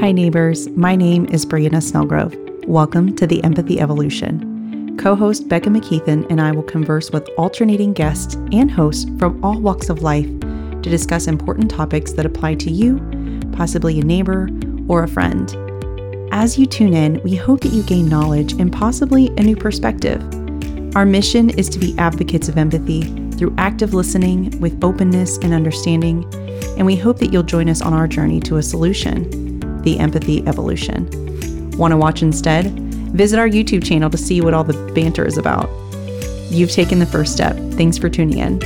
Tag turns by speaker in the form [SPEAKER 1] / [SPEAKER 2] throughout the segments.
[SPEAKER 1] Hi, neighbors. My name is Brianna Snellgrove. Welcome to the Empathy Evolution. Co host Becca McKeithen and I will converse with alternating guests and hosts from all walks of life to discuss important topics that apply to you, possibly a neighbor or a friend. As you tune in, we hope that you gain knowledge and possibly a new perspective. Our mission is to be advocates of empathy through active listening with openness and understanding, and we hope that you'll join us on our journey to a solution the empathy evolution. Want to watch instead? Visit our YouTube channel to see what all the banter is about. You've taken the first step. Thanks for tuning in.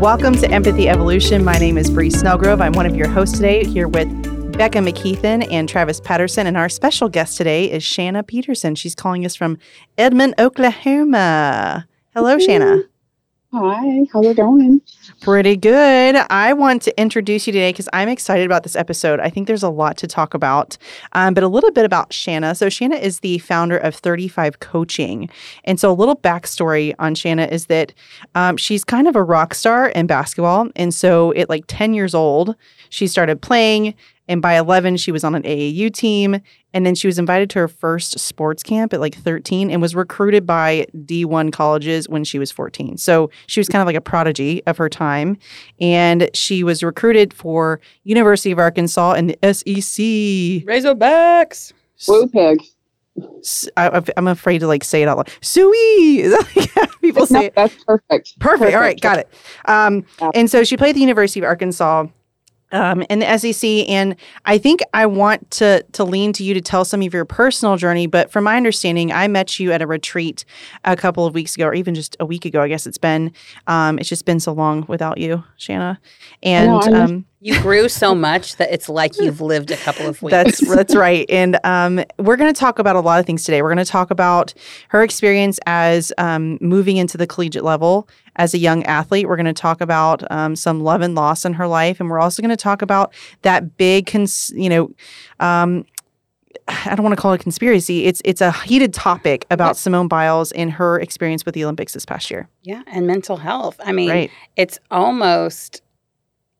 [SPEAKER 1] Welcome to Empathy Evolution. My name is Bree Snellgrove. I'm one of your hosts today here with Becca McKeithen and Travis Patterson. And our special guest today is Shanna Peterson. She's calling us from Edmond, Oklahoma. Hello, Shanna.
[SPEAKER 2] Hi, how's it going?
[SPEAKER 1] Pretty good. I want to introduce you today because I'm excited about this episode. I think there's a lot to talk about, um, but a little bit about Shanna. So, Shanna is the founder of 35 Coaching. And so, a little backstory on Shanna is that um, she's kind of a rock star in basketball. And so, at like 10 years old, she started playing and by 11, she was on an AAU team. And then she was invited to her first sports camp at like 13 and was recruited by D1 colleges when she was 14. So she was kind of like a prodigy of her time. And she was recruited for University of Arkansas and the SEC.
[SPEAKER 3] Razorbacks.
[SPEAKER 2] Blue pig.
[SPEAKER 1] I, am afraid to like say it out loud. Suey. People say
[SPEAKER 2] no,
[SPEAKER 1] it.
[SPEAKER 2] That's perfect.
[SPEAKER 1] perfect. Perfect. All right, got it. Um, yeah. And so she played at the University of Arkansas um, in the SEC. And I think I want to to lean to you to tell some of your personal journey. But from my understanding, I met you at a retreat a couple of weeks ago, or even just a week ago. I guess it's been. Um, it's just been so long without you, Shanna. And um,
[SPEAKER 3] you grew so much that it's like you've lived a couple of weeks.
[SPEAKER 1] That's that's right. And um, we're going to talk about a lot of things today. We're going to talk about her experience as um, moving into the collegiate level as a young athlete. We're going to talk about um, some love and loss in her life, and we're also going to talk about that big, cons- you know. Um, I don't want to call it a conspiracy. It's it's a heated topic about Simone Biles and her experience with the Olympics this past year.
[SPEAKER 3] Yeah, and mental health. I mean, right. it's almost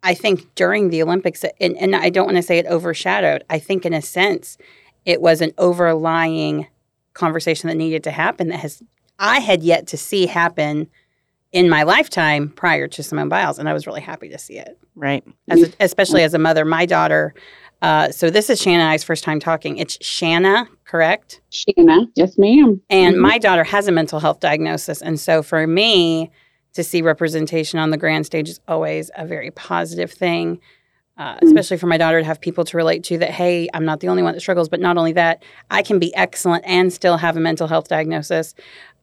[SPEAKER 3] I think during the Olympics, and, and I don't want to say it overshadowed, I think in a sense, it was an overlying conversation that needed to happen that has I had yet to see happen in my lifetime prior to Simone Biles, and I was really happy to see it.
[SPEAKER 1] Right,
[SPEAKER 3] as a, especially as a mother, my daughter. Uh, so this is Shanna and I's first time talking. It's Shanna, correct?
[SPEAKER 2] Shanna, yes, ma'am.
[SPEAKER 3] And mm-hmm. my daughter has a mental health diagnosis, and so for me, to see representation on the grand stage is always a very positive thing. Uh, mm. especially for my daughter to have people to relate to that hey i'm not the only one that struggles but not only that i can be excellent and still have a mental health diagnosis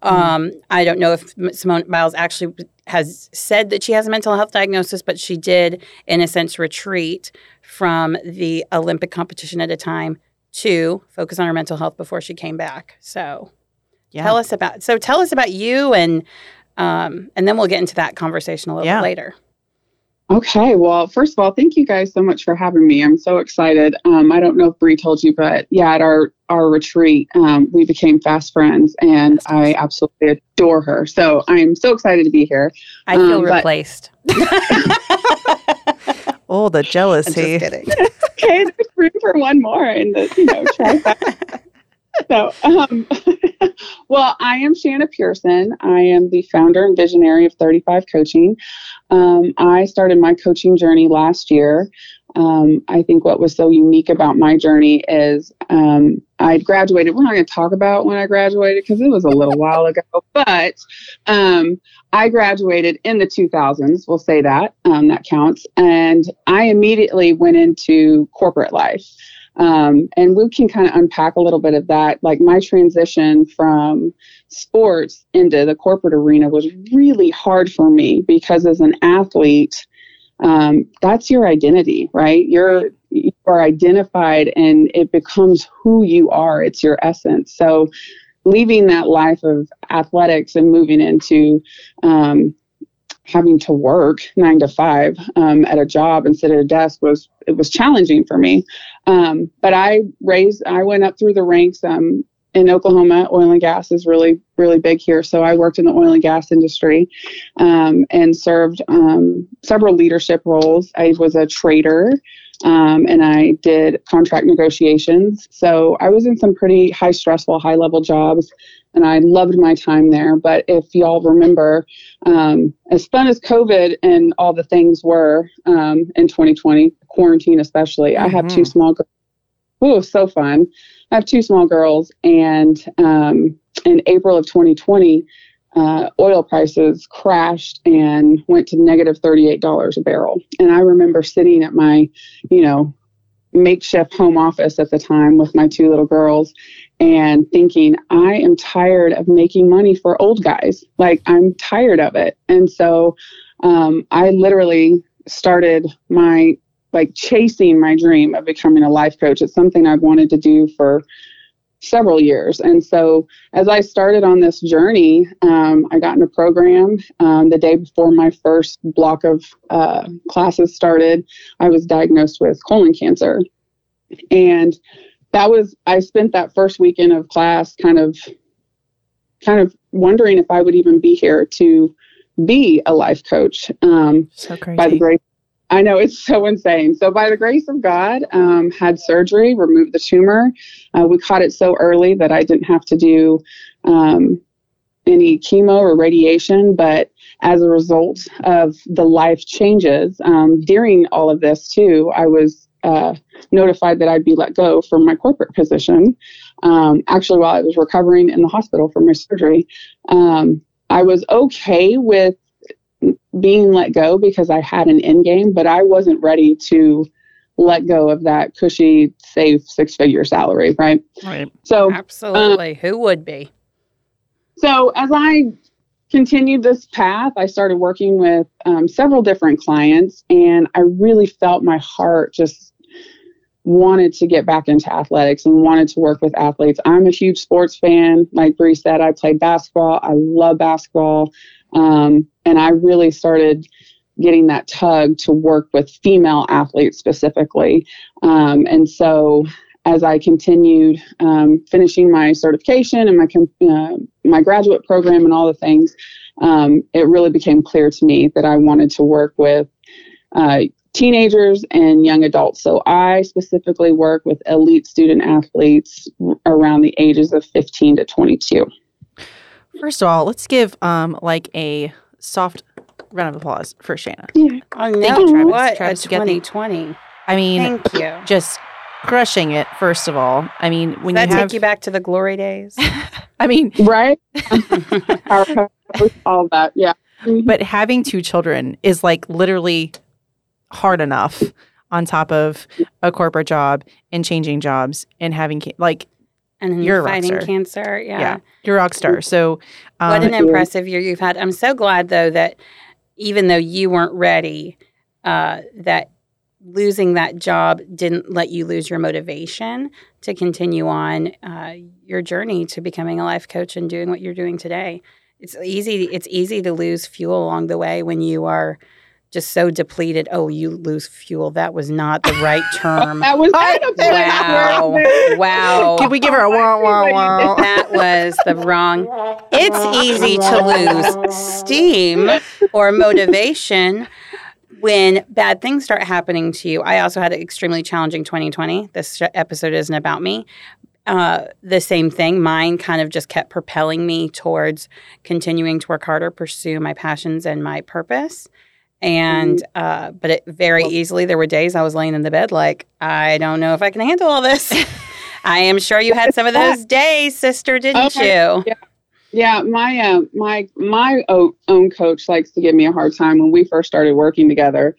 [SPEAKER 3] mm. um, i don't know if simone biles actually has said that she has a mental health diagnosis but she did in a sense retreat from the olympic competition at a time to focus on her mental health before she came back so yeah. tell us about so tell us about you and um, and then we'll get into that conversation a little yeah. bit later.
[SPEAKER 2] Okay. Well, first of all, thank you guys so much for having me. I'm so excited. Um, I don't know if Bree told you, but yeah, at our our retreat, um, we became fast friends, and I absolutely adore her. So I'm so excited to be here.
[SPEAKER 3] I feel um, replaced.
[SPEAKER 1] oh, the jealousy.
[SPEAKER 2] okay, there's room for one more in the you know trifecta so, um, well, I am Shanna Pearson. I am the founder and visionary of 35 Coaching. Um, I started my coaching journey last year. Um, I think what was so unique about my journey is um, I graduated. We're not going to talk about when I graduated because it was a little while ago, but um, I graduated in the 2000s. We'll say that. Um, that counts. And I immediately went into corporate life. Um, and we can kind of unpack a little bit of that. Like my transition from sports into the corporate arena was really hard for me because as an athlete, um, that's your identity, right? You're you are identified, and it becomes who you are. It's your essence. So, leaving that life of athletics and moving into um, having to work nine to five um, at a job and sit at a desk was it was challenging for me. Um, but I raised, I went up through the ranks. Um, in Oklahoma, oil and gas is really, really big here. So I worked in the oil and gas industry um, and served um, several leadership roles. I was a trader um, and I did contract negotiations. So I was in some pretty high stressful, high level jobs, and I loved my time there. But if y'all remember, um, as fun as COVID and all the things were um, in 2020, quarantine especially, mm-hmm. I have two mm-hmm. small girls. Oh, so fun. I have two small girls, and um, in April of 2020, uh, oil prices crashed and went to negative $38 a barrel. And I remember sitting at my, you know, makeshift home office at the time with my two little girls and thinking, I am tired of making money for old guys. Like, I'm tired of it. And so um, I literally started my like chasing my dream of becoming a life coach. It's something I've wanted to do for several years. And so as I started on this journey, um, I got in a program um, the day before my first block of uh, classes started. I was diagnosed with colon cancer. And that was, I spent that first weekend of class kind of, kind of wondering if I would even be here to be a life coach.
[SPEAKER 1] Um, so crazy.
[SPEAKER 2] By the grace I know it's so insane. So, by the grace of God, um, had surgery, removed the tumor. Uh, we caught it so early that I didn't have to do um, any chemo or radiation. But as a result of the life changes um, during all of this, too, I was uh, notified that I'd be let go from my corporate position. Um, actually, while I was recovering in the hospital from my surgery, um, I was okay with being let go because I had an end game, but I wasn't ready to let go of that cushy, safe six figure salary, right?
[SPEAKER 3] Right. So, absolutely. Um, Who would be?
[SPEAKER 2] So, as I continued this path, I started working with um, several different clients, and I really felt my heart just wanted to get back into athletics and wanted to work with athletes. I'm a huge sports fan. Like Bree said, I played basketball. I love basketball. Um, and I really started getting that tug to work with female athletes specifically. Um, and so as I continued um, finishing my certification and my uh, my graduate program and all the things, um, it really became clear to me that I wanted to work with uh, teenagers and young adults. So I specifically work with elite student athletes around the ages of 15 to 22.
[SPEAKER 1] First of all, let's give um like a soft round of applause for Shanna.
[SPEAKER 3] Yeah. Oh no! Thank you, Travis. What Travis, a 2020.
[SPEAKER 1] I mean,
[SPEAKER 3] thank you.
[SPEAKER 1] Just crushing it. First of all, I mean, when
[SPEAKER 3] Does
[SPEAKER 1] you
[SPEAKER 3] that
[SPEAKER 1] have,
[SPEAKER 3] take you back to the glory days.
[SPEAKER 1] I mean,
[SPEAKER 2] right? all that, yeah.
[SPEAKER 1] But having two children is like literally hard enough on top of a corporate job and changing jobs and having like
[SPEAKER 3] and
[SPEAKER 1] you're
[SPEAKER 3] fighting cancer. Yeah. yeah,
[SPEAKER 1] you're a rock star. So,
[SPEAKER 3] um, what an impressive year you've had. I'm so glad though that even though you weren't ready, uh, that losing that job didn't let you lose your motivation to continue on uh, your journey to becoming a life coach and doing what you're doing today. It's easy. It's easy to lose fuel along the way when you are just so depleted. Oh, you lose fuel. That was not the right term.
[SPEAKER 2] that was
[SPEAKER 3] wow. wow.
[SPEAKER 1] Can we give her a wah wah wah?
[SPEAKER 3] That was the wrong. It's easy to lose steam or motivation when bad things start happening to you. I also had an extremely challenging 2020. This episode isn't about me. Uh, the same thing. Mine kind of just kept propelling me towards continuing to work harder, pursue my passions and my purpose. And mm-hmm. uh, but it very easily there were days I was laying in the bed like I don't know if I can handle all this. I am sure you had some of those days, sister, didn't okay.
[SPEAKER 2] you? Yeah. Yeah, my uh, my my own coach likes to give me a hard time. When we first started working together,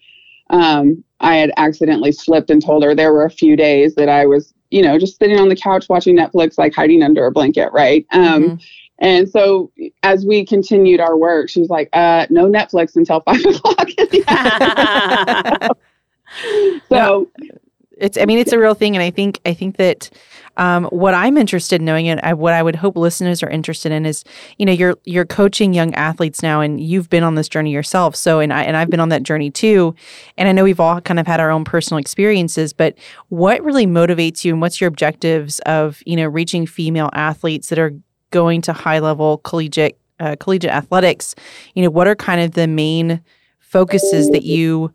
[SPEAKER 2] um, I had accidentally slipped and told her there were a few days that I was, you know, just sitting on the couch watching Netflix, like hiding under a blanket, right? Um, mm-hmm. And so as we continued our work, she was like, uh, no Netflix until five o'clock. so
[SPEAKER 1] it's, I mean, it's a real thing. And I think, I think that, um, what I'm interested in knowing and I, what I would hope listeners are interested in is, you know, you're, you're coaching young athletes now and you've been on this journey yourself. So, and I, and I've been on that journey too. And I know we've all kind of had our own personal experiences, but what really motivates you and what's your objectives of, you know, reaching female athletes that are going to high level collegiate uh, collegiate athletics, you know, what are kind of the main focuses that you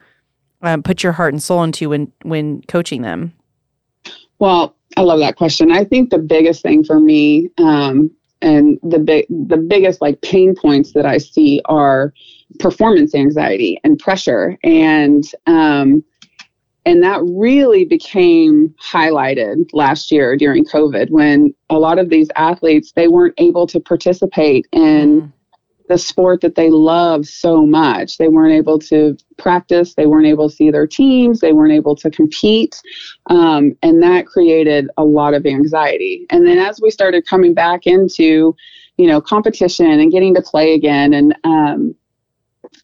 [SPEAKER 1] um, put your heart and soul into when when coaching them?
[SPEAKER 2] Well, I love that question. I think the biggest thing for me, um, and the big, the biggest like pain points that I see are performance anxiety and pressure, and um, and that really became highlighted last year during COVID when a lot of these athletes they weren't able to participate in. Mm the sport that they love so much. They weren't able to practice, they weren't able to see their teams, they weren't able to compete. Um, and that created a lot of anxiety. And then as we started coming back into, you know, competition and getting to play again, and um,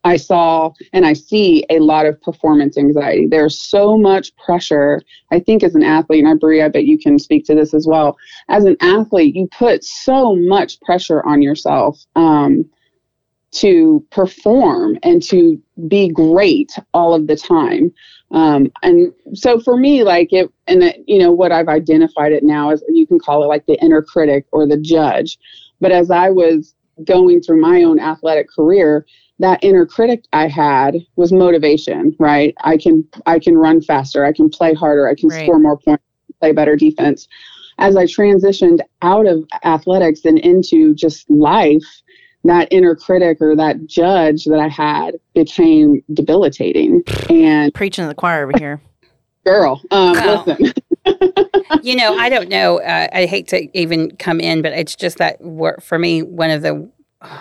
[SPEAKER 2] I saw and I see a lot of performance anxiety. There's so much pressure. I think as an athlete, and I Bree, I bet you can speak to this as well. As an athlete, you put so much pressure on yourself. Um, to perform and to be great all of the time. Um, and so for me, like it, and it, you know, what I've identified it now is you can call it like the inner critic or the judge. But as I was going through my own athletic career, that inner critic I had was motivation, right? I can I can run faster, I can play harder, I can right. score more points, play better defense. As I transitioned out of athletics and into just life, that inner critic or that judge that I had became debilitating. And
[SPEAKER 1] preaching to the choir over here.
[SPEAKER 2] Girl, um,
[SPEAKER 3] well, listen. you know, I don't know. Uh, I hate to even come in, but it's just that for me, one of the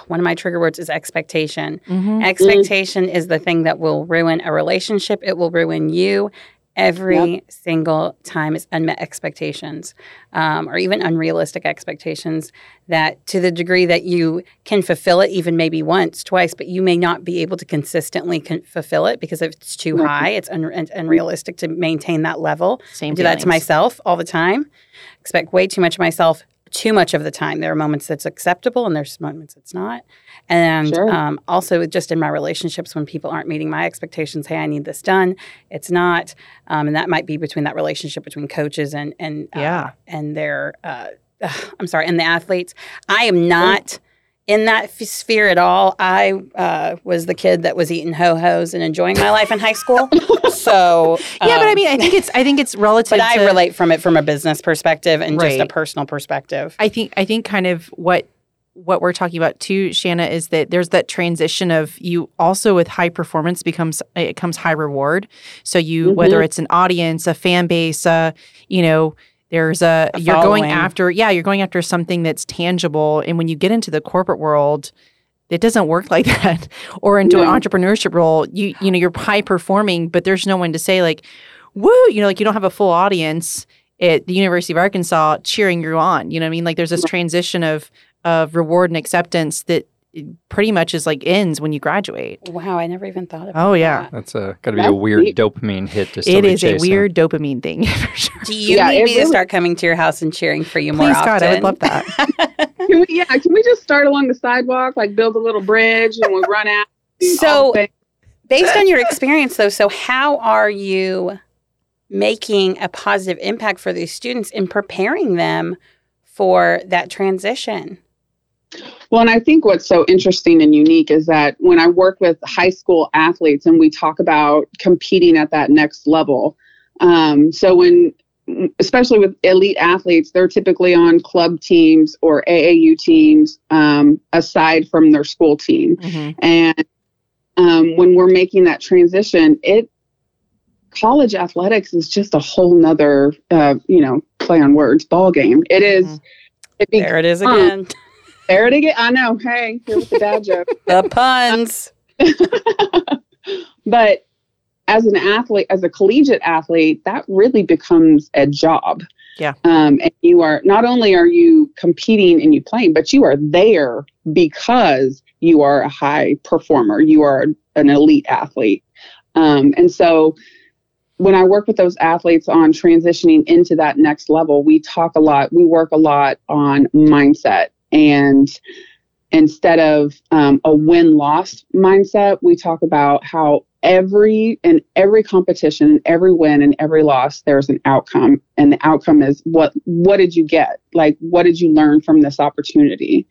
[SPEAKER 3] one of my trigger words is expectation. Mm-hmm. Expectation mm-hmm. is the thing that will ruin a relationship. It will ruin you every yep. single time It's unmet expectations um, or even unrealistic expectations that to the degree that you can fulfill it even maybe once twice but you may not be able to consistently con- fulfill it because if it's too high it's un- unrealistic to maintain that level
[SPEAKER 1] Same
[SPEAKER 3] I do that to myself all the time expect way too much of myself too much of the time. There are moments that's acceptable and there's moments it's not. And sure. um, also, just in my relationships, when people aren't meeting my expectations, hey, I need this done, it's not. Um, and that might be between that relationship between coaches and and
[SPEAKER 1] uh, yeah.
[SPEAKER 3] and their uh, I'm sorry, and the athletes. I am not in that f- sphere at all. I uh, was the kid that was eating ho hos and enjoying my life in high school. so
[SPEAKER 1] um, yeah, but I mean, I think it's I think it's relative.
[SPEAKER 3] But I relate from it from a business perspective and right. just a personal perspective.
[SPEAKER 1] I think I think kind of what what we're talking about too, Shanna, is that there's that transition of you also with high performance becomes it comes high reward. So you mm-hmm. whether it's an audience, a fan base, uh, you know there's a, a you're going after yeah, you're going after something that's tangible and when you get into the corporate world, it doesn't work like that. or into no. an entrepreneurship role, you you know, you're high performing, but there's no one to say like, "Woo!" You know, like you don't have a full audience at the University of Arkansas cheering you on. You know what I mean? Like there's this transition of of reward and acceptance that pretty much is like ends when you graduate.
[SPEAKER 3] Wow, I never even thought of. That.
[SPEAKER 1] Oh yeah,
[SPEAKER 4] that. that's a got to be a weird dopamine hit to.
[SPEAKER 1] It is
[SPEAKER 4] chasing.
[SPEAKER 1] a weird dopamine thing for sure.
[SPEAKER 3] Do you yeah, need me really... to start coming to your house and cheering for you more?
[SPEAKER 1] Please,
[SPEAKER 3] more
[SPEAKER 1] God, I would love that.
[SPEAKER 2] can we, yeah, can we just start along the sidewalk, like build a little bridge, and we'll run out?
[SPEAKER 3] So, based on your experience, though, so how are you making a positive impact for these students in preparing them for that transition?
[SPEAKER 2] Well, and I think what's so interesting and unique is that when I work with high school athletes and we talk about competing at that next level, um, so when especially with elite athletes, they're typically on club teams or AAU teams um, aside from their school team. Mm-hmm. And um, when we're making that transition, it college athletics is just a whole nother, uh, you know, play on words ball game. It is, mm-hmm.
[SPEAKER 3] it there it is again.
[SPEAKER 2] There it again. I know. Hey, here with the dad joke.
[SPEAKER 3] the puns.
[SPEAKER 2] but as an athlete, as a collegiate athlete, that really becomes a job.
[SPEAKER 1] Yeah.
[SPEAKER 2] Um, and you are not only are you competing and you playing, but you are there because you are a high performer. You are an elite athlete. Um, and so when I work with those athletes on transitioning into that next level, we talk a lot, we work a lot on mindset and instead of um, a win loss mindset, we talk about how every in every competition and every win and every loss there's an outcome and the outcome is what what did you get like what did you learn from this opportunity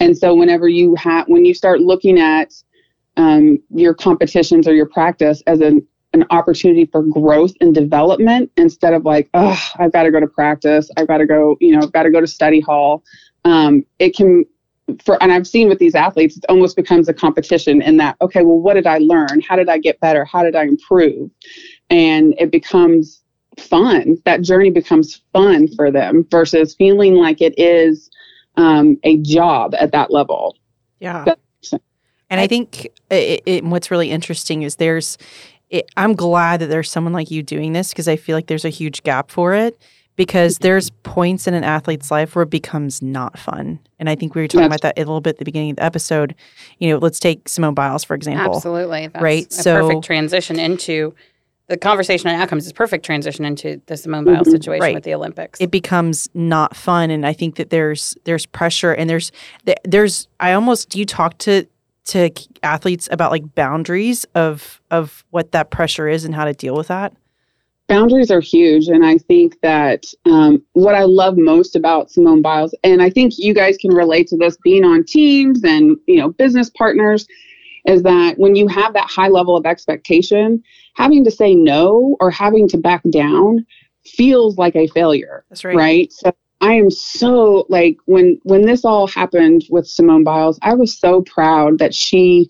[SPEAKER 2] and so whenever you have when you start looking at um, your competitions or your practice as an an opportunity for growth and development instead of like, oh, I've got to go to practice. I've got to go, you know, I've got to go to study hall. Um, it can, for, and I've seen with these athletes, it almost becomes a competition in that, okay, well, what did I learn? How did I get better? How did I improve? And it becomes fun. That journey becomes fun for them versus feeling like it is um, a job at that level.
[SPEAKER 1] Yeah. and I think it, it, what's really interesting is there's, it, I'm glad that there's someone like you doing this because I feel like there's a huge gap for it because there's points in an athlete's life where it becomes not fun. And I think we were talking That's, about that a little bit at the beginning of the episode. You know, let's take Simone Biles, for example.
[SPEAKER 3] Absolutely.
[SPEAKER 1] That's right.
[SPEAKER 3] so, perfect transition into the conversation on outcomes is perfect transition into the Simone Biles mm-hmm, situation right. with the Olympics.
[SPEAKER 1] It becomes not fun, and I think that there's there's pressure, and there's there's I almost do you talk to to athletes about like boundaries of of what that pressure is and how to deal with that.
[SPEAKER 2] Boundaries are huge, and I think that um, what I love most about Simone Biles, and I think you guys can relate to this, being on teams and you know business partners, is that when you have that high level of expectation, having to say no or having to back down feels like a failure.
[SPEAKER 1] That's right.
[SPEAKER 2] Right. So I am so like when when this all happened with Simone Biles, I was so proud that she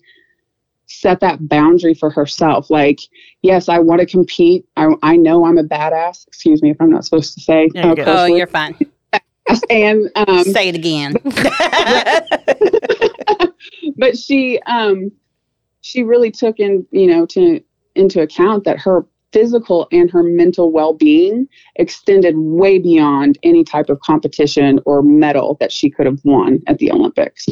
[SPEAKER 2] set that boundary for herself. Like, yes, I want to compete. I, I know I'm a badass. Excuse me if I'm not supposed to say.
[SPEAKER 3] Uh, oh, you're fine.
[SPEAKER 2] and um,
[SPEAKER 3] say it again.
[SPEAKER 2] but she um she really took in you know to into account that her physical and her mental well-being extended way beyond any type of competition or medal that she could have won at the Olympics.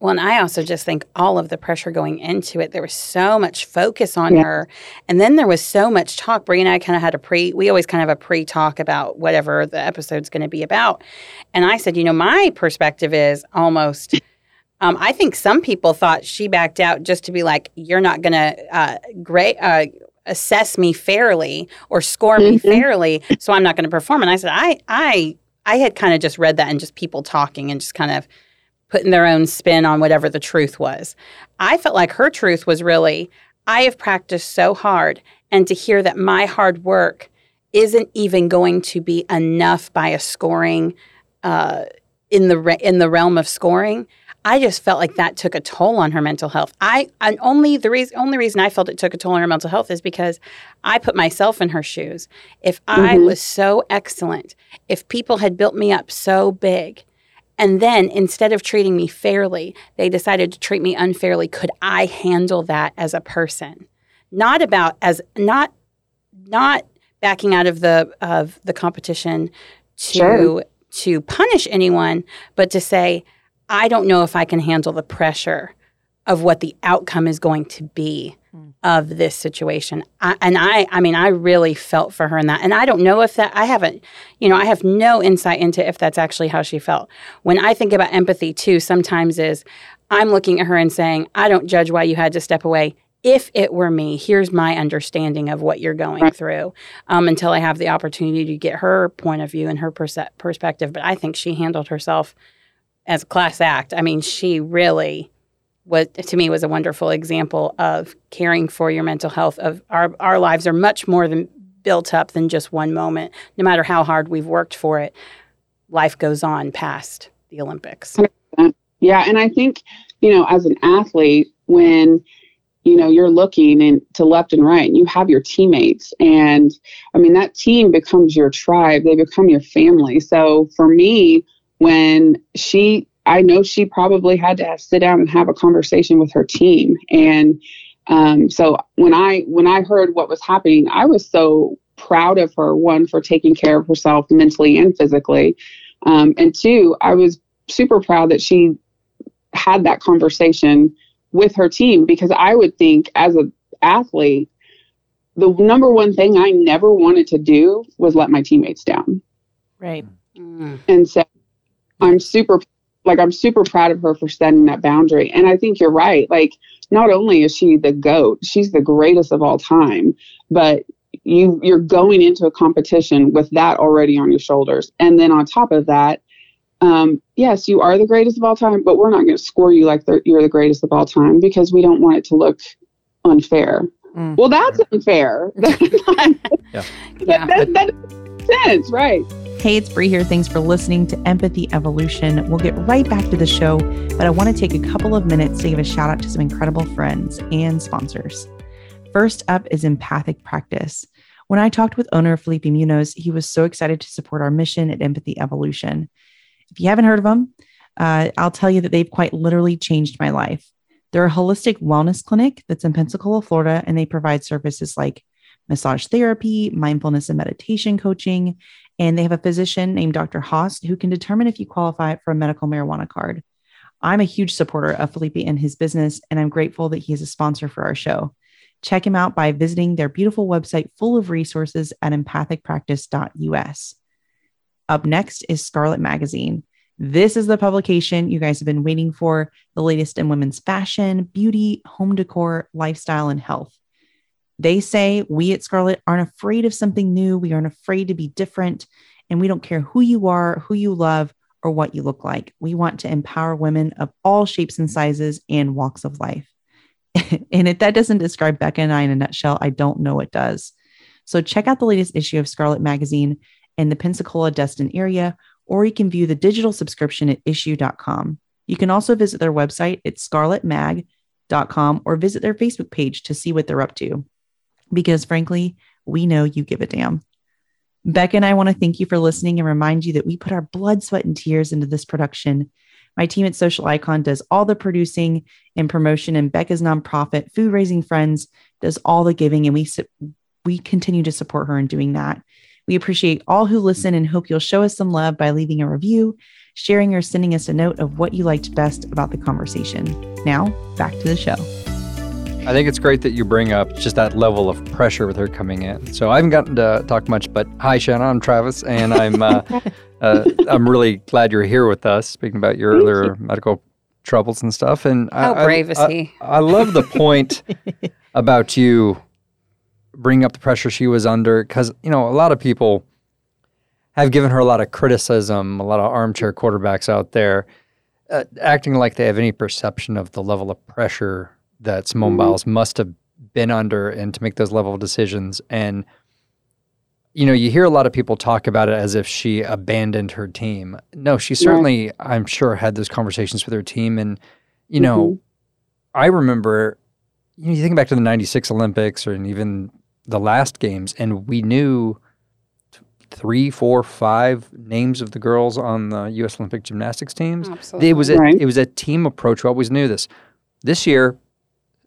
[SPEAKER 3] Well, and I also just think all of the pressure going into it, there was so much focus on yeah. her. And then there was so much talk. Bree and I kind of had a pre, we always kind of have a pre talk about whatever the episode's going to be about. And I said, you know, my perspective is almost um, I think some people thought she backed out just to be like, "You're not going to uh, great uh, assess me fairly or score me mm-hmm. fairly, so I'm not going to perform." And I said, "I, I, I had kind of just read that and just people talking and just kind of putting their own spin on whatever the truth was. I felt like her truth was really, I have practiced so hard, and to hear that my hard work isn't even going to be enough by a scoring." Uh, in the re- in the realm of scoring, I just felt like that took a toll on her mental health. I and only the reason only reason I felt it took a toll on her mental health is because I put myself in her shoes. If mm-hmm. I was so excellent, if people had built me up so big, and then instead of treating me fairly, they decided to treat me unfairly, could I handle that as a person? Not about as not not backing out of the of the competition to sure. to punish anyone, but to say I don't know if I can handle the pressure of what the outcome is going to be. Of this situation. I, and I, I mean, I really felt for her in that. And I don't know if that, I haven't, you know, I have no insight into if that's actually how she felt. When I think about empathy too, sometimes is I'm looking at her and saying, I don't judge why you had to step away. If it were me, here's my understanding of what you're going right. through um, until I have the opportunity to get her point of view and her perse- perspective. But I think she handled herself as a class act. I mean, she really was to me was a wonderful example of caring for your mental health. Of our our lives are much more than built up than just one moment. No matter how hard we've worked for it, life goes on past the Olympics.
[SPEAKER 2] Yeah, and I think you know, as an athlete, when you know you're looking and to left and right and you have your teammates and i mean that team becomes your tribe they become your family so for me when she I know she probably had to have, sit down and have a conversation with her team. And um, so when I when I heard what was happening, I was so proud of her. One for taking care of herself mentally and physically, um, and two, I was super proud that she had that conversation with her team because I would think as an athlete, the number one thing I never wanted to do was let my teammates down.
[SPEAKER 1] Right.
[SPEAKER 2] Mm. And so I'm super like I'm super proud of her for setting that boundary. And I think you're right. Like not only is she the goat, she's the greatest of all time, but you you're going into a competition with that already on your shoulders. And then on top of that, um, yes, you are the greatest of all time, but we're not going to score you like you're the greatest of all time because we don't want it to look unfair. Mm. Well, that's unfair. yeah.
[SPEAKER 3] yeah.
[SPEAKER 2] That, that, that makes sense, right?
[SPEAKER 1] Hey, it's Bree here. Thanks for listening to Empathy Evolution. We'll get right back to the show, but I want to take a couple of minutes to give a shout out to some incredible friends and sponsors. First up is Empathic Practice. When I talked with owner Felipe Munoz, he was so excited to support our mission at Empathy Evolution. If you haven't heard of them, uh, I'll tell you that they've quite literally changed my life. They're a holistic wellness clinic that's in Pensacola, Florida, and they provide services like massage therapy, mindfulness and meditation coaching, and they have a physician named Dr. Haas who can determine if you qualify for a medical marijuana card. I'm a huge supporter of Felipe and his business, and I'm grateful that he is a sponsor for our show. Check him out by visiting their beautiful website full of resources at empathicpractice.us. Up next is Scarlet Magazine. This is the publication you guys have been waiting for the latest in women's fashion, beauty, home decor, lifestyle, and health. They say we at Scarlet aren't afraid of something new. We aren't afraid to be different. And we don't care who you are, who you love, or what you look like. We want to empower women of all shapes and sizes and walks of life. and if that doesn't describe Becca and I in a nutshell, I don't know what does. So check out the latest issue of Scarlet Magazine in the Pensacola Destin area, or you can view the digital subscription at issuu.com. You can also visit their website at scarletmag.com or visit their Facebook page to see what they're up to because frankly, we know you give a damn. Becca and I want to thank you for listening and remind you that we put our blood, sweat, and tears into this production. My team at Social Icon does all the producing and promotion, and Becca's nonprofit, Food Raising Friends, does all the giving, and we we continue to support her in doing that. We appreciate all who listen and hope you'll show us some love by leaving a review, sharing, or sending us a note of what you liked best about the conversation. Now, back to the show.
[SPEAKER 4] I think it's great that you bring up just that level of pressure with her coming in. So I haven't gotten to talk much, but hi, Shannon. I'm Travis, and I'm uh, uh, I'm really glad you're here with us, speaking about your Thank earlier you. medical troubles and stuff. And
[SPEAKER 3] how I, brave
[SPEAKER 4] I,
[SPEAKER 3] is he?
[SPEAKER 4] I, I love the point about you bringing up the pressure she was under, because you know a lot of people have given her a lot of criticism, a lot of armchair quarterbacks out there. Uh, acting like they have any perception of the level of pressure that Simone mm-hmm. Biles must have been under and to make those level of decisions. And, you know, you hear a lot of people talk about it as if she abandoned her team. No, she certainly, yeah. I'm sure, had those conversations with her team. And, you know, mm-hmm. I remember, you know, you think back to the 96 Olympics or even the last games, and we knew three, four, five names of the girls on the U.S. Olympic gymnastics teams.
[SPEAKER 3] Absolutely.
[SPEAKER 4] It was a, right. it was a team approach. We always knew this. This year,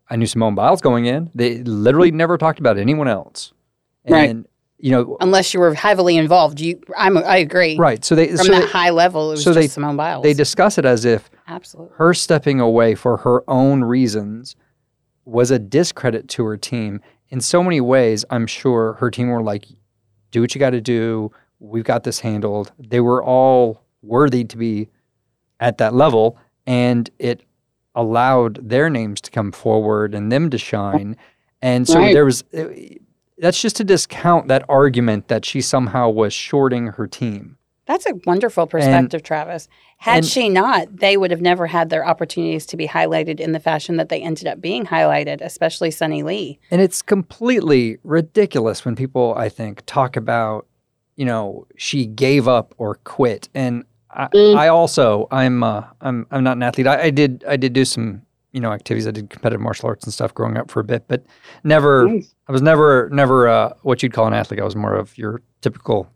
[SPEAKER 4] I knew Simone Biles going in. They literally never talked about anyone else. And,
[SPEAKER 2] right.
[SPEAKER 4] you know,
[SPEAKER 3] unless you were heavily involved, you, I'm, I agree.
[SPEAKER 4] Right. So they
[SPEAKER 3] from
[SPEAKER 4] so
[SPEAKER 3] that
[SPEAKER 4] they,
[SPEAKER 3] high level, it was so just they, Simone Biles.
[SPEAKER 4] They discuss it as if
[SPEAKER 3] absolutely
[SPEAKER 4] her stepping away for her own reasons was a discredit to her team. In so many ways, I'm sure her team were like, "Do what you got to do. We've got this handled." They were all worthy to be at that level, and it allowed their names to come forward and them to shine. And so right. there was, uh, that's just to discount that argument that she somehow was shorting her team.
[SPEAKER 3] That's a wonderful perspective, and, Travis. Had and, she not, they would have never had their opportunities to be highlighted in the fashion that they ended up being highlighted, especially Suni Lee.
[SPEAKER 4] And it's completely ridiculous when people, I think, talk about, you know, she gave up or quit. And I. I also I'm uh, I'm I'm not an athlete. I, I, did I did do some you know activities. I did competitive martial arts and stuff growing up for a bit, but never nice. I was never never uh, what you'd call an athlete. I was more of your typical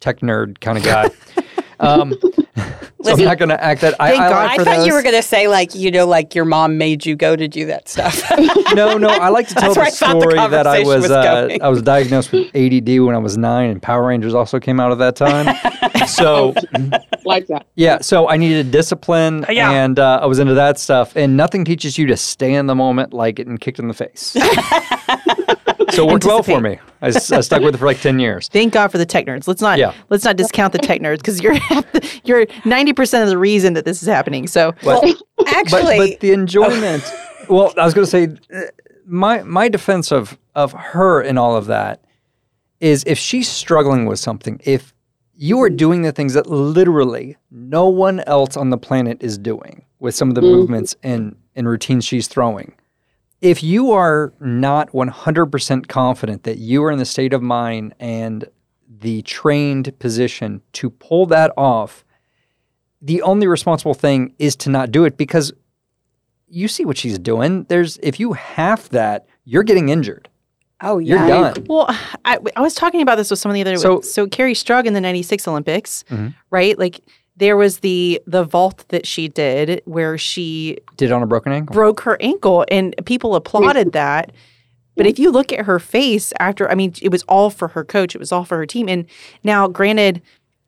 [SPEAKER 4] tech nerd kind of guy. um, so I'm not going to act that.
[SPEAKER 3] I,
[SPEAKER 4] I,
[SPEAKER 3] I thought those. you were going to say like you know like your mom made you go to do that stuff.
[SPEAKER 4] no, no. I like to tell the story the that I was, was uh, I was diagnosed with ADD when I was nine, and Power Rangers also came out at that time. so
[SPEAKER 2] like that.
[SPEAKER 4] Yeah. So I needed discipline, uh, yeah. and uh, I was into that stuff. And nothing teaches you to stay in the moment like getting kicked in the face. So it worked well for me. I, I, stuck with it for like ten years.
[SPEAKER 1] Thank God for the tech nerds. Let's not yeah. let's not discount the tech nerds because you're you're ninety percent of the reason that this is happening. So
[SPEAKER 3] well, actually,
[SPEAKER 4] but, but the enjoyment. well, I was going to say uh, my my defense of of her and all of that is if she's struggling with something, if you are doing the things that literally no one else on the planet is doing with some of the mm movements and and routines she's throwing if you are not 100% confident that you are in the state of mind and the trained position to pull that off, the only responsible thing is to not do it because you see what she's doing. There's if you half that, you're getting injured.
[SPEAKER 3] Oh, yeah,
[SPEAKER 4] You're
[SPEAKER 3] yeah.
[SPEAKER 4] done.
[SPEAKER 5] Well, I, I was talking about this with someone the other
[SPEAKER 4] So-
[SPEAKER 5] so, so Kerri Strug in the 96 Olympics,
[SPEAKER 4] Mhm.
[SPEAKER 5] right? Like there was the the vault that she did where she
[SPEAKER 4] Did on a broken ankle.
[SPEAKER 5] broke her ankle and people applauded that. But if you look at her face after, I mean, it was all for her coach, it was all for her team. And now, granted,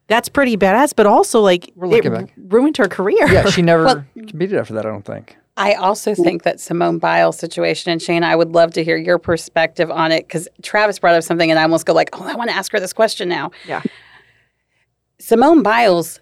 [SPEAKER 5] that's pretty badass, but also like
[SPEAKER 4] We're
[SPEAKER 5] it
[SPEAKER 4] looking back.
[SPEAKER 5] ruined her career.
[SPEAKER 4] Yeah, she never
[SPEAKER 3] Well-
[SPEAKER 4] competed after that. I don't think.
[SPEAKER 3] I also think that Simone Biles situation, and Shane, I would love to hear your perspective on it because Travis brought up something, and I almost go like, "Oh, I want to ask her this question now."
[SPEAKER 5] Yeah.
[SPEAKER 3] Simone Biles'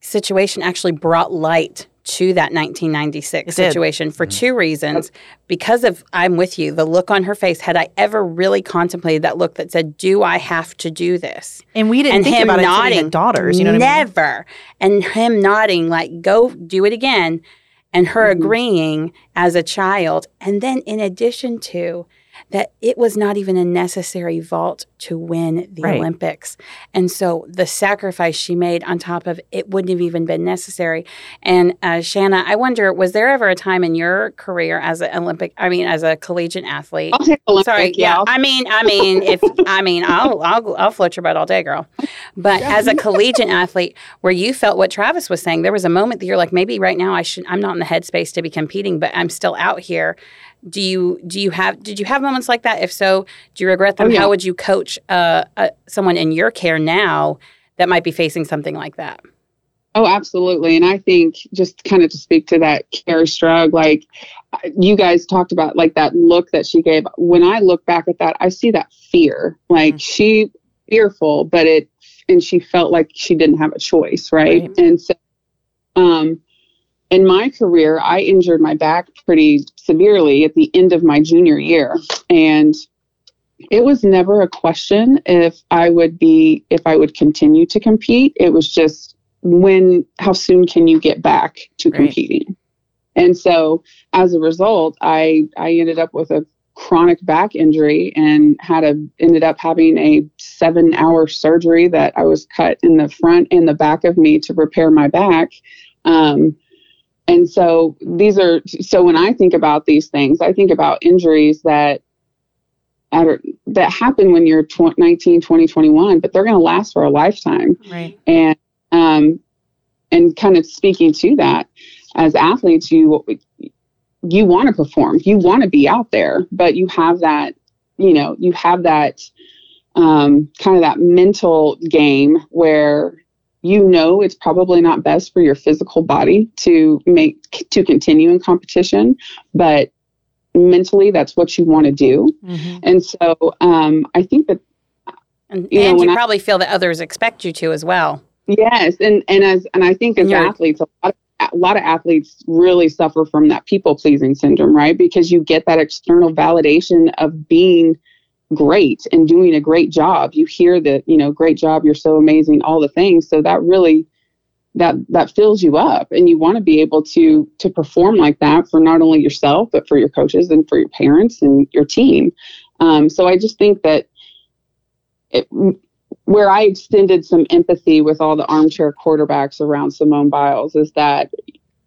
[SPEAKER 3] situation actually brought light to that 1996
[SPEAKER 5] It did.
[SPEAKER 3] situation for two reasons. Because of, I'm with you, the look on her face. Had I ever really contemplated that look that said, "Do I have to do this?"
[SPEAKER 5] And we didn't
[SPEAKER 3] and
[SPEAKER 5] think
[SPEAKER 3] him
[SPEAKER 5] about it until
[SPEAKER 3] nodding,
[SPEAKER 5] had daughters. You know what I mean?
[SPEAKER 3] Never. And him nodding, like, go do it again. And her
[SPEAKER 5] Mm-hmm.
[SPEAKER 3] agreeing as a child. And then, in addition to that, it was not even a necessary vault to win the
[SPEAKER 5] Right.
[SPEAKER 3] Olympics. And so the sacrifice she made on top of it wouldn't have even been necessary. And uh, Shanna, I wonder, was there ever a time in your career as an Olympic, I mean, as a collegiate athlete?
[SPEAKER 2] I'll take Olympic.
[SPEAKER 3] Sorry, yeah.
[SPEAKER 2] I'll-
[SPEAKER 3] I mean, I mean, if I mean, I'll I'll I'll float your boat all day, girl. But as a collegiate athlete, where you felt what Travis was saying, there was a moment that you're like, maybe right now I should. I'm not in the headspace to be competing, but I'm still out here. Do you do you have did you have moments like that? If so, do you regret them?
[SPEAKER 2] Oh, yeah.
[SPEAKER 3] How would you coach uh, uh, someone in your care now that might be facing something like that?
[SPEAKER 2] Oh, absolutely. And I think just kind of to speak to that Kerri Strug, like you guys talked about like that look that she gave. When I look back at that, I see that fear. Like
[SPEAKER 5] Mm.
[SPEAKER 2] she fearful, but it and she felt like she didn't have a choice, right?
[SPEAKER 5] Right.
[SPEAKER 2] And so um in my career, I injured my back pretty severely at the end of my junior year. And it was never a question if I would be if I would continue to compete. It was just when how soon can you get back to
[SPEAKER 5] Right.
[SPEAKER 2] competing? And so as a result, I I ended up with a chronic back injury and had a ended up having a 7-hour surgery that I was cut in the front and the back of me to repair my back. Um, and so these are so when I think about these things, I think about injuries that are, that happen when you're tw- 19, 20, 21, but they're going to last for a lifetime
[SPEAKER 5] Right.
[SPEAKER 2] and um and kind of speaking to that as athletes you you want to perform you want to be out there but you have that you know you have that um kind of that mental game where you know it's probably not best for your physical body to make to continue in competition but mentally that's what you want to do
[SPEAKER 5] Mhm.
[SPEAKER 2] and so um i think that
[SPEAKER 3] And,
[SPEAKER 2] You know,
[SPEAKER 3] and
[SPEAKER 2] when
[SPEAKER 3] you
[SPEAKER 2] I-
[SPEAKER 3] probably feel that others expect you to as well.
[SPEAKER 2] Yes, and and as and I think as
[SPEAKER 3] you're-
[SPEAKER 2] athletes, a lot, of, a lot of athletes really suffer from that people pleasing syndrome, right? Because you get that external validation of being great and doing a great job. You hear that, you know, great job, you're so amazing, all the things. So that really that that fills you up and you want to be able to to perform like that for not only yourself but for your coaches and for your parents and your team. Um, so I just think that it, where I extended some empathy with all the armchair quarterbacks around Simone Biles is that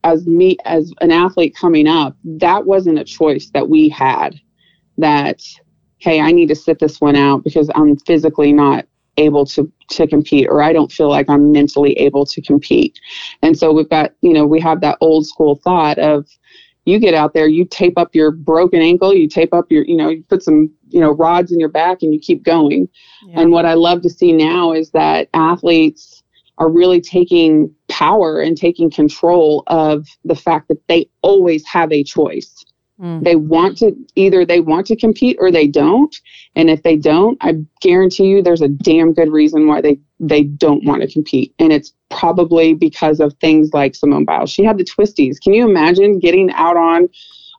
[SPEAKER 2] as me as an athlete coming up, that wasn't a choice that we had. That hey, I need to sit this one out because I'm physically not able to to compete or I don't feel like I'm mentally able to compete. And so we've got, you know, we have that old school thought of you get out there, you tape up your broken ankle, you tape up your, you know, you put some, you know, rods in your back and you keep going.
[SPEAKER 5] Yeah.
[SPEAKER 2] And what I love to see now is that athletes are really taking power and taking control of the fact that they always have a choice.
[SPEAKER 5] Mm.
[SPEAKER 2] They want to either they want to compete or they don't. And if they don't, I guarantee you there's a damn good reason why they they don't want to compete. And it's probably because of things like Simone Biles. She had the twisties. Can you imagine getting out on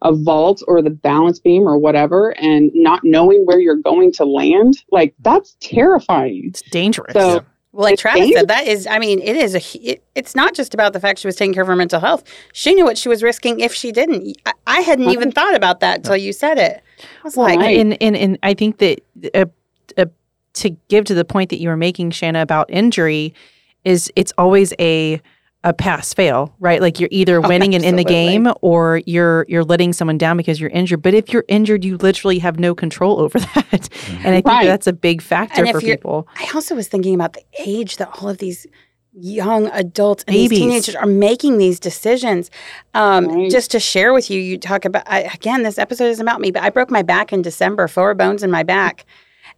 [SPEAKER 2] a vault or the balance beam or whatever and not knowing where you're going to land? Like that's terrifying.
[SPEAKER 5] It's dangerous.
[SPEAKER 2] So
[SPEAKER 3] Well, like Travis
[SPEAKER 2] dangerous.
[SPEAKER 3] said, that is, I mean, it is a, it, it's not just about the fact she was taking care of her mental health. She knew what she was risking if she didn't. I, I hadn't even thought about that until you said it. I was
[SPEAKER 5] Well,
[SPEAKER 3] like,
[SPEAKER 2] Right.
[SPEAKER 5] and, and and I think that uh, uh, to give to the point that you were making, Shanna, about injury, is it's always a a pass fail, right? Like you're either
[SPEAKER 3] Oh,
[SPEAKER 5] winning and in the game, or you're you're letting someone down because you're injured. But if you're injured, you literally have no control over that, and I think
[SPEAKER 2] Right.
[SPEAKER 5] that's a big factor
[SPEAKER 3] And
[SPEAKER 5] for people.
[SPEAKER 3] I also was thinking about the age that all of these young adults and these teenagers are making these decisions. Um,
[SPEAKER 2] Right.
[SPEAKER 3] Just to share with you, you talk about, I, again, this episode isn't about me, but I broke my back in December, four bones in my back.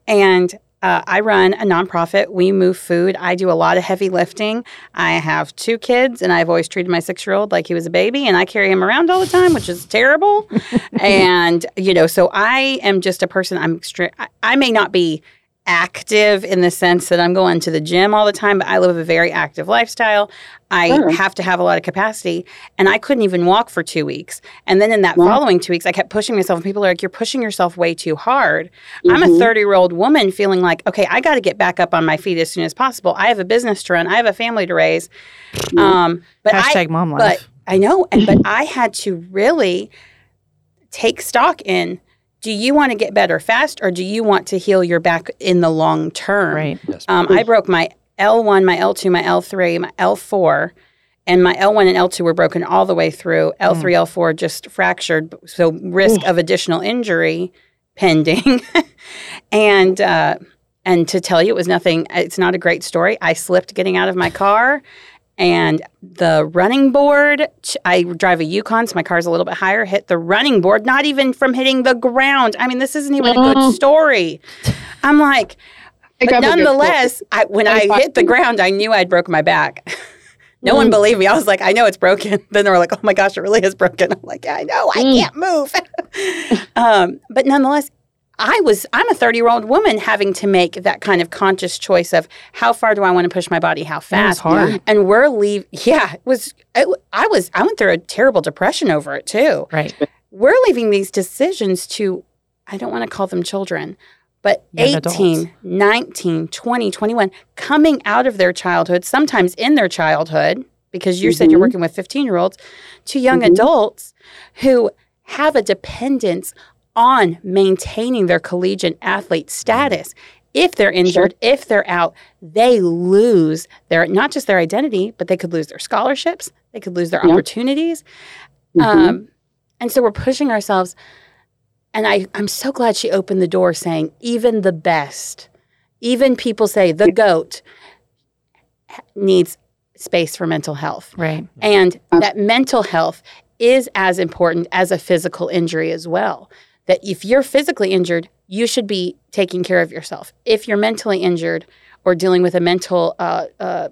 [SPEAKER 3] And uh, I run a nonprofit. We move food. I do a lot of heavy lifting. I have two kids, and I've always treated my six year old like he was a baby, and I carry him around all the time, which is terrible. and, you know, so I am just a person, I'm extre- I, I may not be active in the sense that I'm going to the gym all the time, but I live a very active lifestyle. I
[SPEAKER 2] Sure.
[SPEAKER 3] have to have a lot of capacity, and I couldn't even walk for two weeks. And then in that
[SPEAKER 2] Wow.
[SPEAKER 3] following two weeks, I kept pushing myself, and people are like, You're pushing yourself way too hard. I'm a
[SPEAKER 2] Mhm.
[SPEAKER 3] 30 year old woman feeling like, Okay, I got to get back up on my feet as soon as possible. I have a business to run, I have a family to raise. Um, but I,
[SPEAKER 5] Hashtag mom life.
[SPEAKER 3] but I know, and but I had to really take stock in do you want to get better fast or do you want to heal your back in the long term?
[SPEAKER 5] right.
[SPEAKER 4] Yes.
[SPEAKER 3] Um, I broke my L1, my L2, my L3, my L4, and my L1 and L2 were broken all the way through. L3, L4 just fractured, so risk of additional injury pending. and uh, and to tell you, it was nothing. It's not a great story. I slipped getting out of my car. And the running board, I drive a Yukon, so my car's a little bit higher, hit the running board, not even from hitting the ground. I mean, this isn't even a good story. I'm like, but
[SPEAKER 2] got a good
[SPEAKER 3] nonetheless, I, when I hit the ground, I knew I'd broke my back. no
[SPEAKER 2] Mm.
[SPEAKER 3] one believed me. I was like, I know it's broken. Then they were like, Oh my gosh, it really is broken. I'm like, Yeah, I know, I
[SPEAKER 2] Mm.
[SPEAKER 3] can't move. um, but nonetheless, I was I'm a 30 year old woman having to make that kind of conscious choice of how far do I want to push my body, how
[SPEAKER 5] That was
[SPEAKER 3] fast.
[SPEAKER 5] hard.
[SPEAKER 3] And we're leave. Yeah, it was. It, I was. I went through a terrible depression over it too
[SPEAKER 5] Right.
[SPEAKER 3] we're leaving these decisions to i don't want to call them children but
[SPEAKER 5] Young
[SPEAKER 3] 18
[SPEAKER 5] adults.
[SPEAKER 3] 19 20 21 coming out of their childhood sometimes in their childhood because you said you're
[SPEAKER 2] Mhm.
[SPEAKER 3] working with 15 year olds to young
[SPEAKER 2] Mhm.
[SPEAKER 3] adults who have a dependence on maintaining their collegiate athlete status if they're injured if they're out they lose their not just their identity but they could lose their scholarships they could lose their
[SPEAKER 2] Yeah.
[SPEAKER 3] opportunities
[SPEAKER 2] Mhm.
[SPEAKER 3] um, and so we're pushing ourselves. And I, I'm so glad she opened the door saying, even the best, even people say the GOAT needs space for mental health.
[SPEAKER 5] Right.
[SPEAKER 3] And that mental health is as important as a physical injury as well. That if you're physically injured, you should be taking care of yourself. If you're mentally injured or dealing with a mental, uh, uh,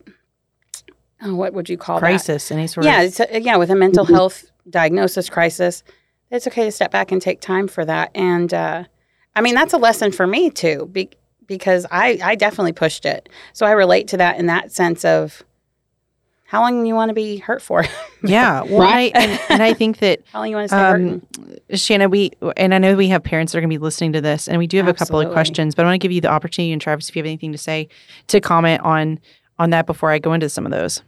[SPEAKER 3] oh, what would you call that?
[SPEAKER 5] Crisis. Any sort
[SPEAKER 3] yeah,
[SPEAKER 5] of.
[SPEAKER 3] it's a, yeah, with a mental
[SPEAKER 2] Mhm.
[SPEAKER 3] health diagnosis crisis, it's okay to step back and take time for that. And uh, I mean, that's a lesson for me too, be, because I I definitely pushed it. So I relate to that in that sense of how long you want to be hurt for,
[SPEAKER 5] Yeah. Well,
[SPEAKER 2] Right.
[SPEAKER 5] And, and I think that
[SPEAKER 3] how long you want to stay
[SPEAKER 5] Um,
[SPEAKER 3] hurting.
[SPEAKER 5] Shanna, we and I know we have parents that are going to be listening to this, and we do have a couple of questions, but I want to give you the opportunity, and Travis, if you have anything to say, to comment on on that before I go into some of those.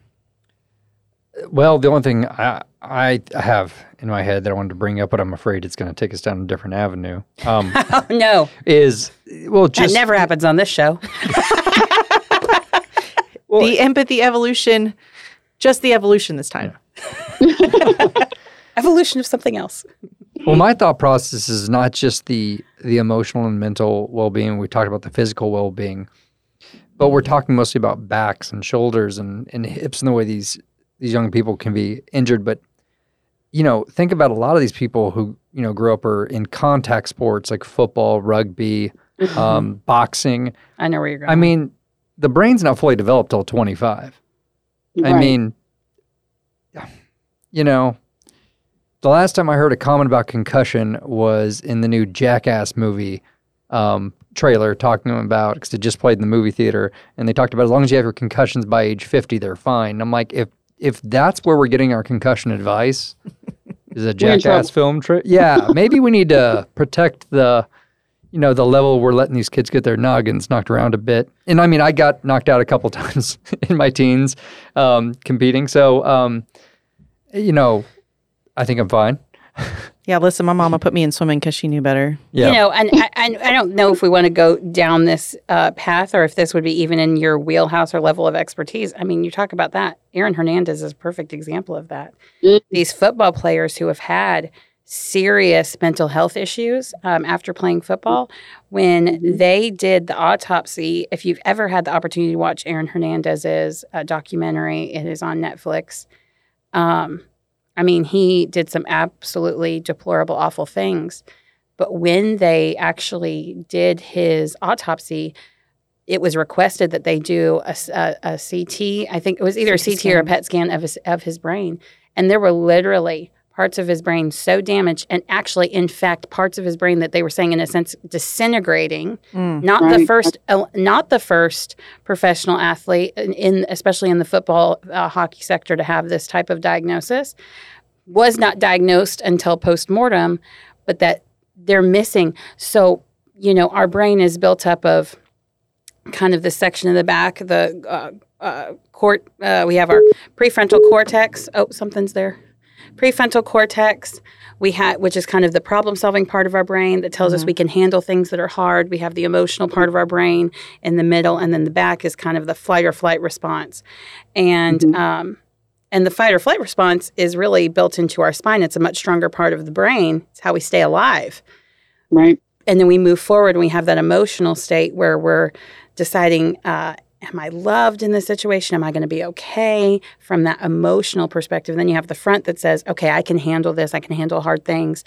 [SPEAKER 4] Well, the only thing I, I have in my head that I wanted to bring up, but I'm afraid it's going to take us down a different avenue, um,
[SPEAKER 3] oh no,
[SPEAKER 4] is well,
[SPEAKER 3] that
[SPEAKER 4] just
[SPEAKER 3] never happens on this show.
[SPEAKER 4] well,
[SPEAKER 5] the empathy evolution, just the evolution this time.
[SPEAKER 3] Evolution of something else.
[SPEAKER 4] Well, my thought process is not just the the emotional and mental well being. We talked about the physical well being, but we're talking mostly about backs and shoulders and, and hips and the way these these young people can be injured. But you know, think about a lot of these people who you know grew up or in contact sports like football, rugby, um, boxing.
[SPEAKER 3] I know where you're going.
[SPEAKER 4] I mean, the brain's not fully developed till 25. I
[SPEAKER 2] Right.
[SPEAKER 4] mean, you know, the last time I heard a comment about concussion was in the new Jackass movie um, trailer, talking about because it just played in the movie theater, and they talked about as long as you have your concussions by age 50, they're fine. I'm like, if if that's where we're getting our concussion advice, is a
[SPEAKER 2] We're in trouble.
[SPEAKER 4] Jackass film trip? Yeah, maybe we need to protect the, you know, the level we're letting these kids get their noggins knocked around a bit. And I mean, I got knocked out a couple times in my teens um, competing. So, um, you know, I think I'm fine.
[SPEAKER 5] Yeah, listen, my mama put me in swimming because she knew better.
[SPEAKER 4] Yeah.
[SPEAKER 3] You know, and I, I, I don't know if we want to go down this uh, path or if this would be even in your wheelhouse or level of expertise. I mean, you talk about that. Aaron Hernandez is a perfect example of that.
[SPEAKER 2] Mhm.
[SPEAKER 3] These football players who have had serious mental health issues um, after playing football, when
[SPEAKER 2] Mhm.
[SPEAKER 3] they did the autopsy, if you've ever had the opportunity to watch Aaron Hernandez's uh, documentary, it is on Netflix. Um, I mean, he did some absolutely deplorable, awful things. But when they actually did his autopsy, it was requested that they do a CT. I think it was either a
[SPEAKER 5] CT
[SPEAKER 3] CT or a. PET scan of his, of his brain. And there were literally parts of his brain so damaged, and actually, in fact, parts of his brain that they were saying, in a sense, disintegrating.
[SPEAKER 5] Mm.
[SPEAKER 3] not the first uh, not the first professional athlete in, in especially in the football uh, hockey sector to have this type of diagnosis. Was not diagnosed until post-mortem but that they're missing. So you know our brain is built up of kind of the section in the back the uh, uh, cort uh, we have our prefrontal cortex. Oh something's there prefrontal cortex we have which is kind of the problem solving part of our brain that tells us
[SPEAKER 5] Mhm.
[SPEAKER 3] we can handle things that are hard we have the emotional part of our brain in the middle and then the back is kind of the flight or flight response and
[SPEAKER 2] Mhm.
[SPEAKER 3] um, and the fight or flight response is really built into our spine it's a much stronger part of the brain it's how we stay alive
[SPEAKER 2] Right.
[SPEAKER 3] and then we move forward and we have that emotional state where we're deciding uh, am i loved in this situation? Am i going to be okay? From that emotional perspective then you have the front that says okay i can handle this. I can handle hard things.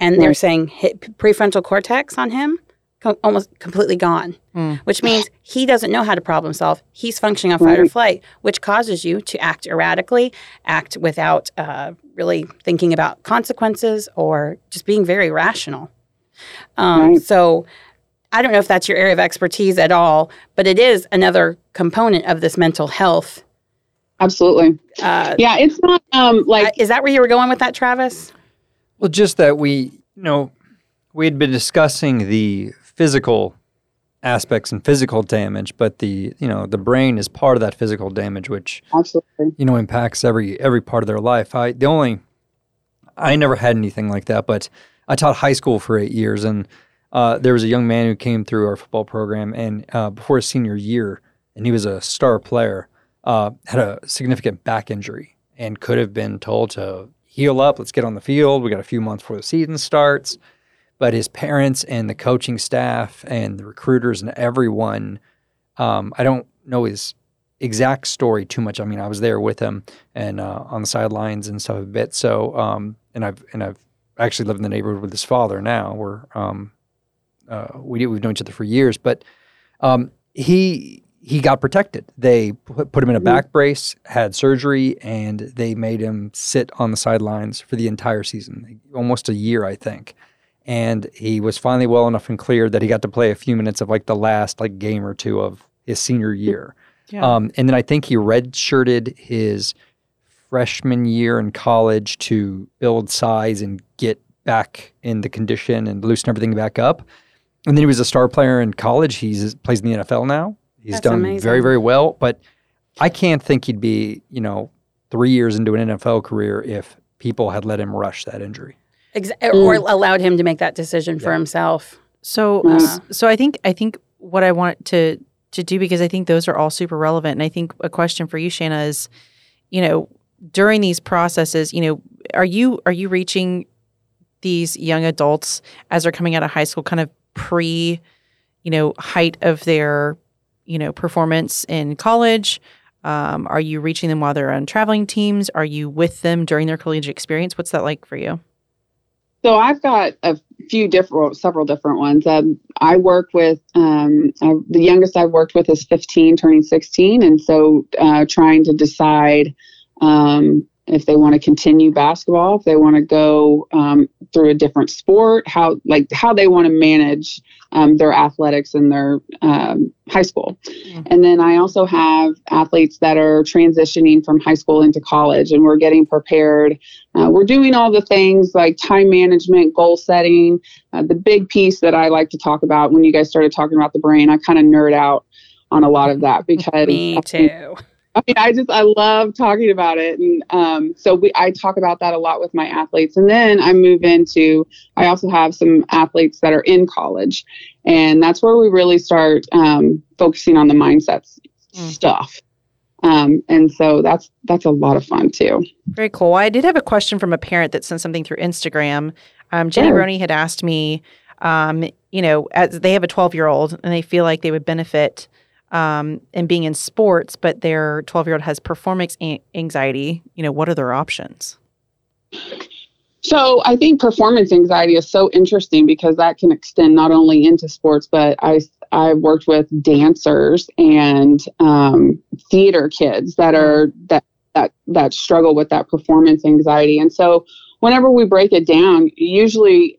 [SPEAKER 3] And they're saying hit prefrontal cortex on him co- almost completely gone
[SPEAKER 5] Mm.
[SPEAKER 3] which means he doesn't know how to problem solve. He's functioning on fight or flight which causes you to act erratically act without uh, really thinking about consequences or just being very rational. Um,
[SPEAKER 2] Right.
[SPEAKER 3] so I don't know if that's your area of expertise at all, but it is another component of this mental health.
[SPEAKER 2] Absolutely.
[SPEAKER 3] Uh,
[SPEAKER 2] Yeah. It's not um like
[SPEAKER 3] is that where you were going with that, Travis?
[SPEAKER 4] Well, just that we, you know, we had been discussing the physical aspects and physical damage, but the, you know, the brain is part of that physical damage, which
[SPEAKER 2] absolutely.
[SPEAKER 4] you know impacts every every part of their life. I the only I never had anything like that, but I taught high school for eight years, and uh, there was a young man who came through our football program, and uh, before his senior year, and he was a star player, uh, had a significant back injury, and could have been told to heal up. Let's get on the field. We got a few months before the season starts. But his parents and the coaching staff and the recruiters and everyone, um, I don't know his exact story too much. I mean, I was there with him and uh, on the sidelines and stuff a bit. So, um, and I've and I've actually lived in the neighborhood with his father now. We're um, uh, we we've known each other for years, but um, he he got protected. They put, him in a back brace, had surgery, and they made him sit on the sidelines for the entire season, almost a year, I think. And he was finally well enough and cleared that he got to play a few minutes of like the last like game or two of his senior year.
[SPEAKER 5] Yeah.
[SPEAKER 4] Um, and then I think he redshirted his freshman year in college to build size and get back in the condition and loosen everything back up. And then he was a star player in college. He's plays in the NFL now. He's
[SPEAKER 3] That's
[SPEAKER 4] done
[SPEAKER 3] amazing.
[SPEAKER 4] very, very well. But I can't think he'd be, you know, three years into an NFL career if people had let him rush that injury.
[SPEAKER 3] Ex- Or mm. allowed him to make that decision for himself.
[SPEAKER 5] So,
[SPEAKER 2] Yeah.
[SPEAKER 5] s- so I think I think what I want to to do because I think those are all super relevant, and I think a question for you, Shanna, is, you know, during these processes, you know, are you are you reaching these young adults as they're coming out of high school, kind of pre, you know, height of their, you know, performance in college? Um, are you reaching them while they're on traveling teams? Are you with them during their collegiate experience? What's that like for you?
[SPEAKER 2] So I've got a few different, several different ones. Um, I work with um, uh, the youngest I've worked with is 15, turning 16, and so uh, trying to decide um, if they want to continue basketball, if they want to go um, through a different sport, how like how they want to manage um, their athletics in their um, high school. Mm-hmm. And then I also have athletes that are transitioning from high school into college, and we're getting prepared. Uh, we're doing all the things like time management, goal setting. Uh, the big piece that I like to talk about when you guys started talking about the brain, I kind of nerd out on a lot of that because
[SPEAKER 3] me too.
[SPEAKER 2] I mean, I just I love talking about it, and um, so we I talk about that a lot with my athletes, and then I move into I also have some athletes that are in college, and that's where we really start um, focusing on the mindsets mm. stuff. Um, and so that's that's a lot of fun too.
[SPEAKER 1] Very cool. I did have a question from a parent that sent something through Instagram. Um, Jenny sure. Roney had asked me, um, you know, as they have a 12 year old and they feel like they would benefit um, and being in sports, but their 12 year old has performance anxiety, you know, what are their options?
[SPEAKER 2] So I think performance anxiety is so interesting because that can extend not only into sports, but I I've worked with dancers and um, theater kids that are that that that struggle with that performance anxiety. And so whenever we break it down, usually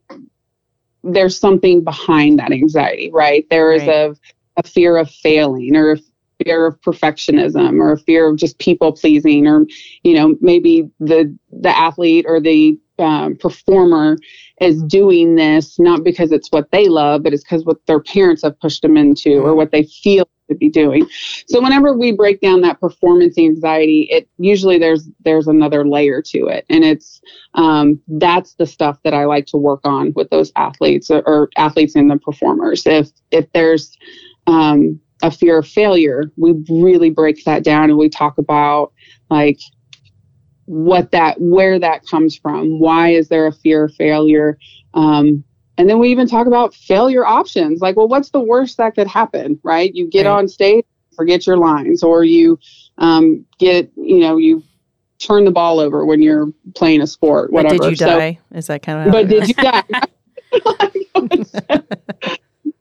[SPEAKER 2] there's something behind that anxiety, right? There is right. a a fear of failing or a fear of perfectionism or a fear of just people pleasing or you know maybe the the athlete or the um, performer is doing this not because it's what they love but it's because what their parents have pushed them into or what they feel to be doing. So whenever we break down that performance anxiety it usually there's there's another layer to it. And it's um, that's the stuff that i like to work on with those athletes or, or athletes and the performers. If if there's um, a fear of failure, we really break that down and we talk about like what that, where that comes from. Why is there a fear of failure? Um, and then we even talk about failure options. Like, well, what's the worst that could happen, right? You get right. on stage, forget your lines, or you um, get, you know, you turn the ball over when you're playing a sport, whatever.
[SPEAKER 1] But did you die? So, is that kind of?
[SPEAKER 2] But did you die?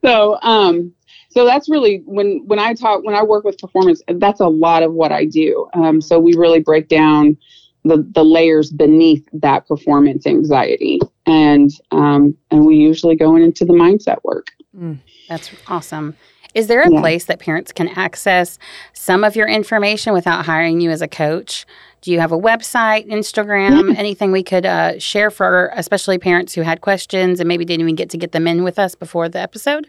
[SPEAKER 2] so, um, so that's really when when I talk when I work with performance, that's a lot of what I do. Um, so we really break down the the layers beneath that performance anxiety, and um, and we usually go into the mindset work.
[SPEAKER 3] Mm, that's awesome. Is there a yeah. place that parents can access some of your information without hiring you as a coach? Do you have a website, Instagram, yeah. anything we could uh, share for especially parents who had questions and maybe didn't even get to get them in with us before the episode?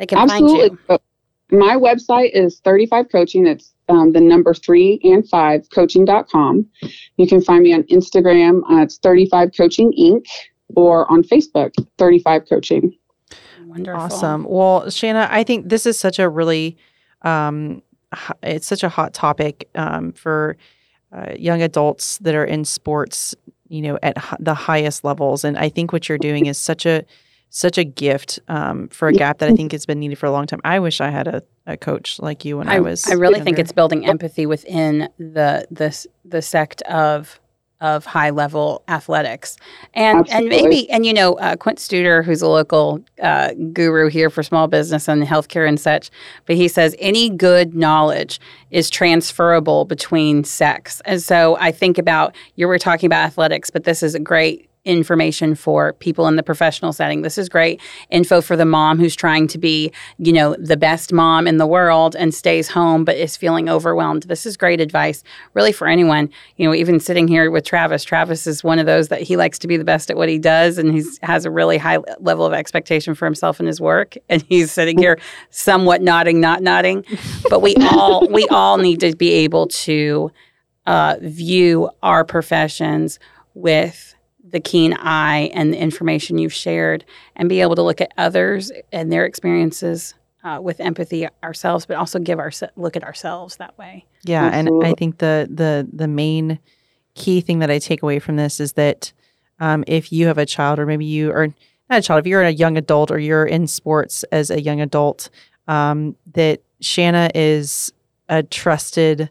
[SPEAKER 3] They can Absolutely. find
[SPEAKER 2] you. My website is 35 Coaching. It's um, the number three and five coaching.com. You can find me on Instagram. Uh, it's 35 Coaching Inc. or on Facebook, 35 Coaching.
[SPEAKER 3] Wonderful.
[SPEAKER 1] Awesome. Well, Shanna, I think this is such a really, um, it's such a hot topic um, for uh, young adults that are in sports, you know, at h- the highest levels. And I think what you're doing is such a such a gift um, for a gap that I think has been needed for a long time. I wish I had a, a coach like you when I, I was.
[SPEAKER 3] I really
[SPEAKER 1] younger.
[SPEAKER 3] think it's building empathy within the the the sect of of high level athletics, and Absolutely. and maybe and you know uh, Quint Studer, who's a local uh, guru here for small business and healthcare and such, but he says any good knowledge is transferable between sex, and so I think about you were talking about athletics, but this is a great information for people in the professional setting. This is great info for the mom who's trying to be, you know, the best mom in the world and stays home but is feeling overwhelmed. This is great advice really for anyone. You know, even sitting here with Travis, Travis is one of those that he likes to be the best at what he does and he has a really high level of expectation for himself and his work and he's sitting here somewhat nodding, not nodding. But we all we all need to be able to uh, view our professions with the keen eye and the information you've shared and be able to look at others and their experiences uh, with empathy ourselves, but also give our look at ourselves that way.
[SPEAKER 1] Yeah, and I think the the the main key thing that I take away from this is that um, if you have a child, or maybe you are not a child, if you're a young adult or you're in sports as a young adult, um, that Shanna is a trusted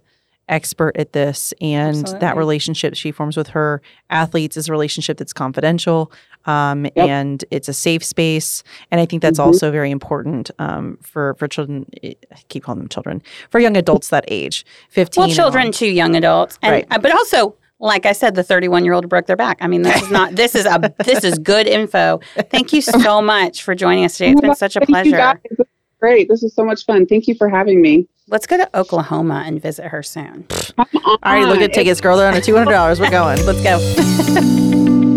[SPEAKER 1] expert at this and Absolutely. that relationship she forms with her athletes is a relationship that's confidential um, yep. and it's a safe space and i think that's mm-hmm. also very important um, for for children i keep calling them children for young adults that age 15
[SPEAKER 3] well children to young adults and, right. Uh, but also like I said, the 31 year old broke their back. I mean, this is not, this is a, this is good info. Thank you so much for joining us today. It's been such a pleasure.
[SPEAKER 2] Great. This was so much fun. Thank you for having me.
[SPEAKER 3] Let's go to Oklahoma and visit her soon.
[SPEAKER 5] All right, look at tickets, girl. They're under two hundred dollars. We're going.
[SPEAKER 3] Let's go.